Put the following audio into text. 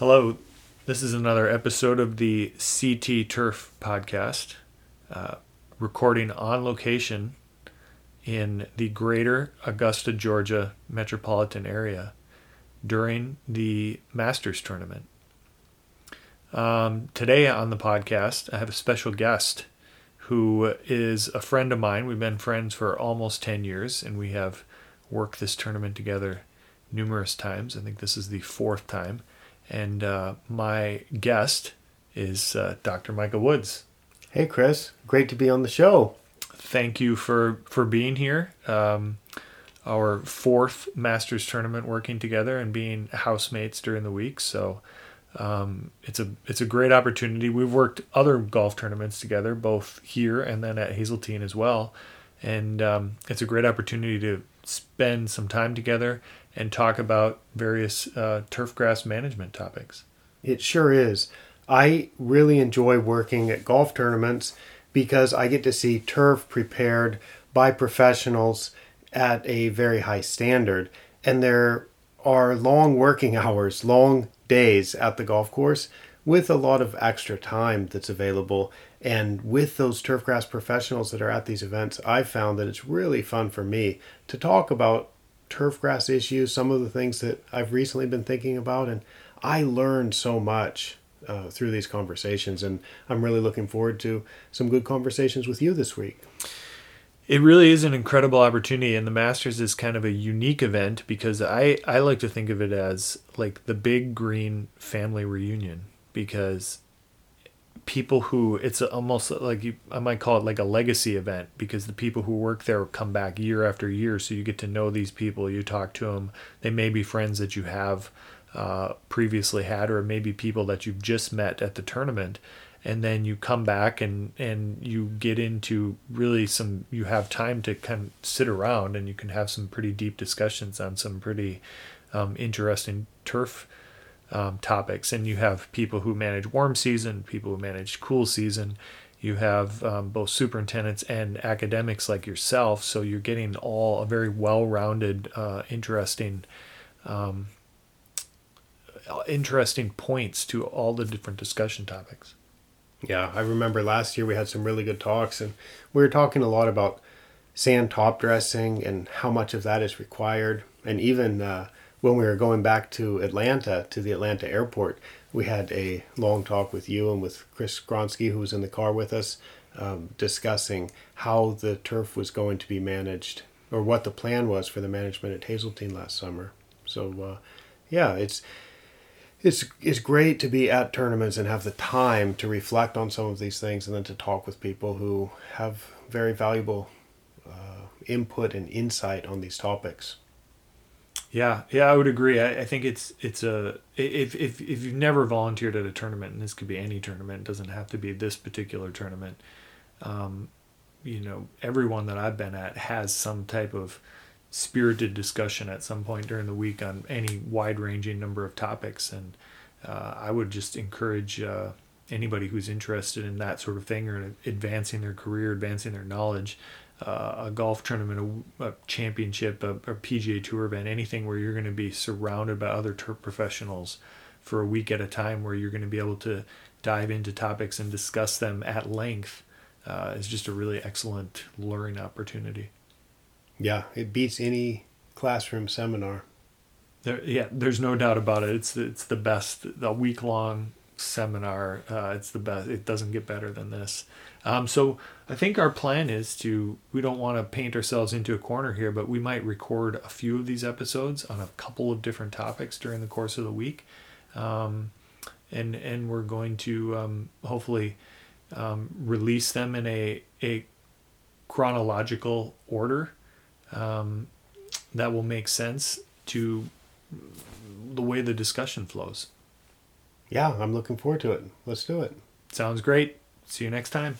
Hello, this is another episode of the CT Turf podcast, uh, recording on location in the greater Augusta, Georgia metropolitan area during the Masters tournament. Um, today on the podcast, I have a special guest who is a friend of mine. We've been friends for almost 10 years, and we have worked this tournament together numerous times. I think this is the fourth time. And uh, my guest is uh, Dr. Micah Woods. Hey, Chris. Great to be on the show. Thank you for, for being here. Um, our fourth Masters tournament working together and being housemates during the week. So um, it's a it's a great opportunity. We've worked other golf tournaments together, both here and then at Hazeltine as well, and um, it's a great opportunity to spend some time together and talk about various uh, turf grass management topics. It sure is. I really enjoy working at golf tournaments because I get to see turf prepared by professionals at a very high standard. And there are long working hours, long days at the golf course with a lot of extra time that's available. And with those turfgrass professionals that are at these events, I've found that it's really fun for me to talk about turfgrass issues, some of the things that I've recently been thinking about, and I learned so much uh, through these conversations, and I'm really looking forward to some good conversations with you this week. It really is an incredible opportunity, and the Masters is kind of a unique event because I, I like to think of it as like the big green family reunion because people who it's almost like you I might call it like a legacy event because the people who work there come back year after year so you get to know these people you talk to them they may be friends that you have uh, previously had or maybe people that you've just met at the tournament and then you come back and and you get into really some you have time to kind of sit around and you can have some pretty deep discussions on some pretty um, interesting turf um, topics. And you have people who manage warm season, people who manage cool season. You have um, both superintendents and academics like yourself. So you're getting all a very well rounded, uh, interesting. Um, interesting points to all the different discussion topics. Yeah, I remember last year we had some really good talks, and we were talking a lot about sand top dressing and how much of that is required, and even uh, when we were going back to Atlanta, to the Atlanta airport, we had a long talk with you and with Chris Gronsky, who was in the car with us, um, discussing how the turf was going to be managed or what the plan was for the management at Hazeltine last summer. So, uh, yeah, it's it's it's great to be at tournaments and have the time to reflect on some of these things and then to talk with people who have very valuable uh, input and insight on these topics. Yeah, yeah, I would agree. I, I think it's it's a if if if you've never volunteered at a tournament, and this could be any tournament, it doesn't have to be this particular tournament. Um, you know, everyone that I've been at has some type of spirited discussion at some point during the week on any wide ranging number of topics, and uh, I would just encourage uh, anybody who's interested in that sort of thing or advancing their career, advancing their knowledge uh, a golf tournament, a, a championship, a, a, PGA Tour event, anything where you're going to be surrounded by other professionals for a week at a time, where you're going to be able to dive into topics and discuss them at length, uh, is just a really excellent learning opportunity. Yeah, it beats any classroom seminar. There, yeah, there's no doubt about it. It's it's the best. A week long seminar. Uh, it's the best. It doesn't get better than this. Um, so I think our plan is to. We don't want to paint ourselves into a corner here, but we might record a few of these episodes on a couple of different topics during the course of the week, um, and and we're going to um, hopefully um, release them in a a chronological order um, that will make sense to the way the discussion flows yeah, I'm looking forward to it. Let's do it. Sounds great. See you next time.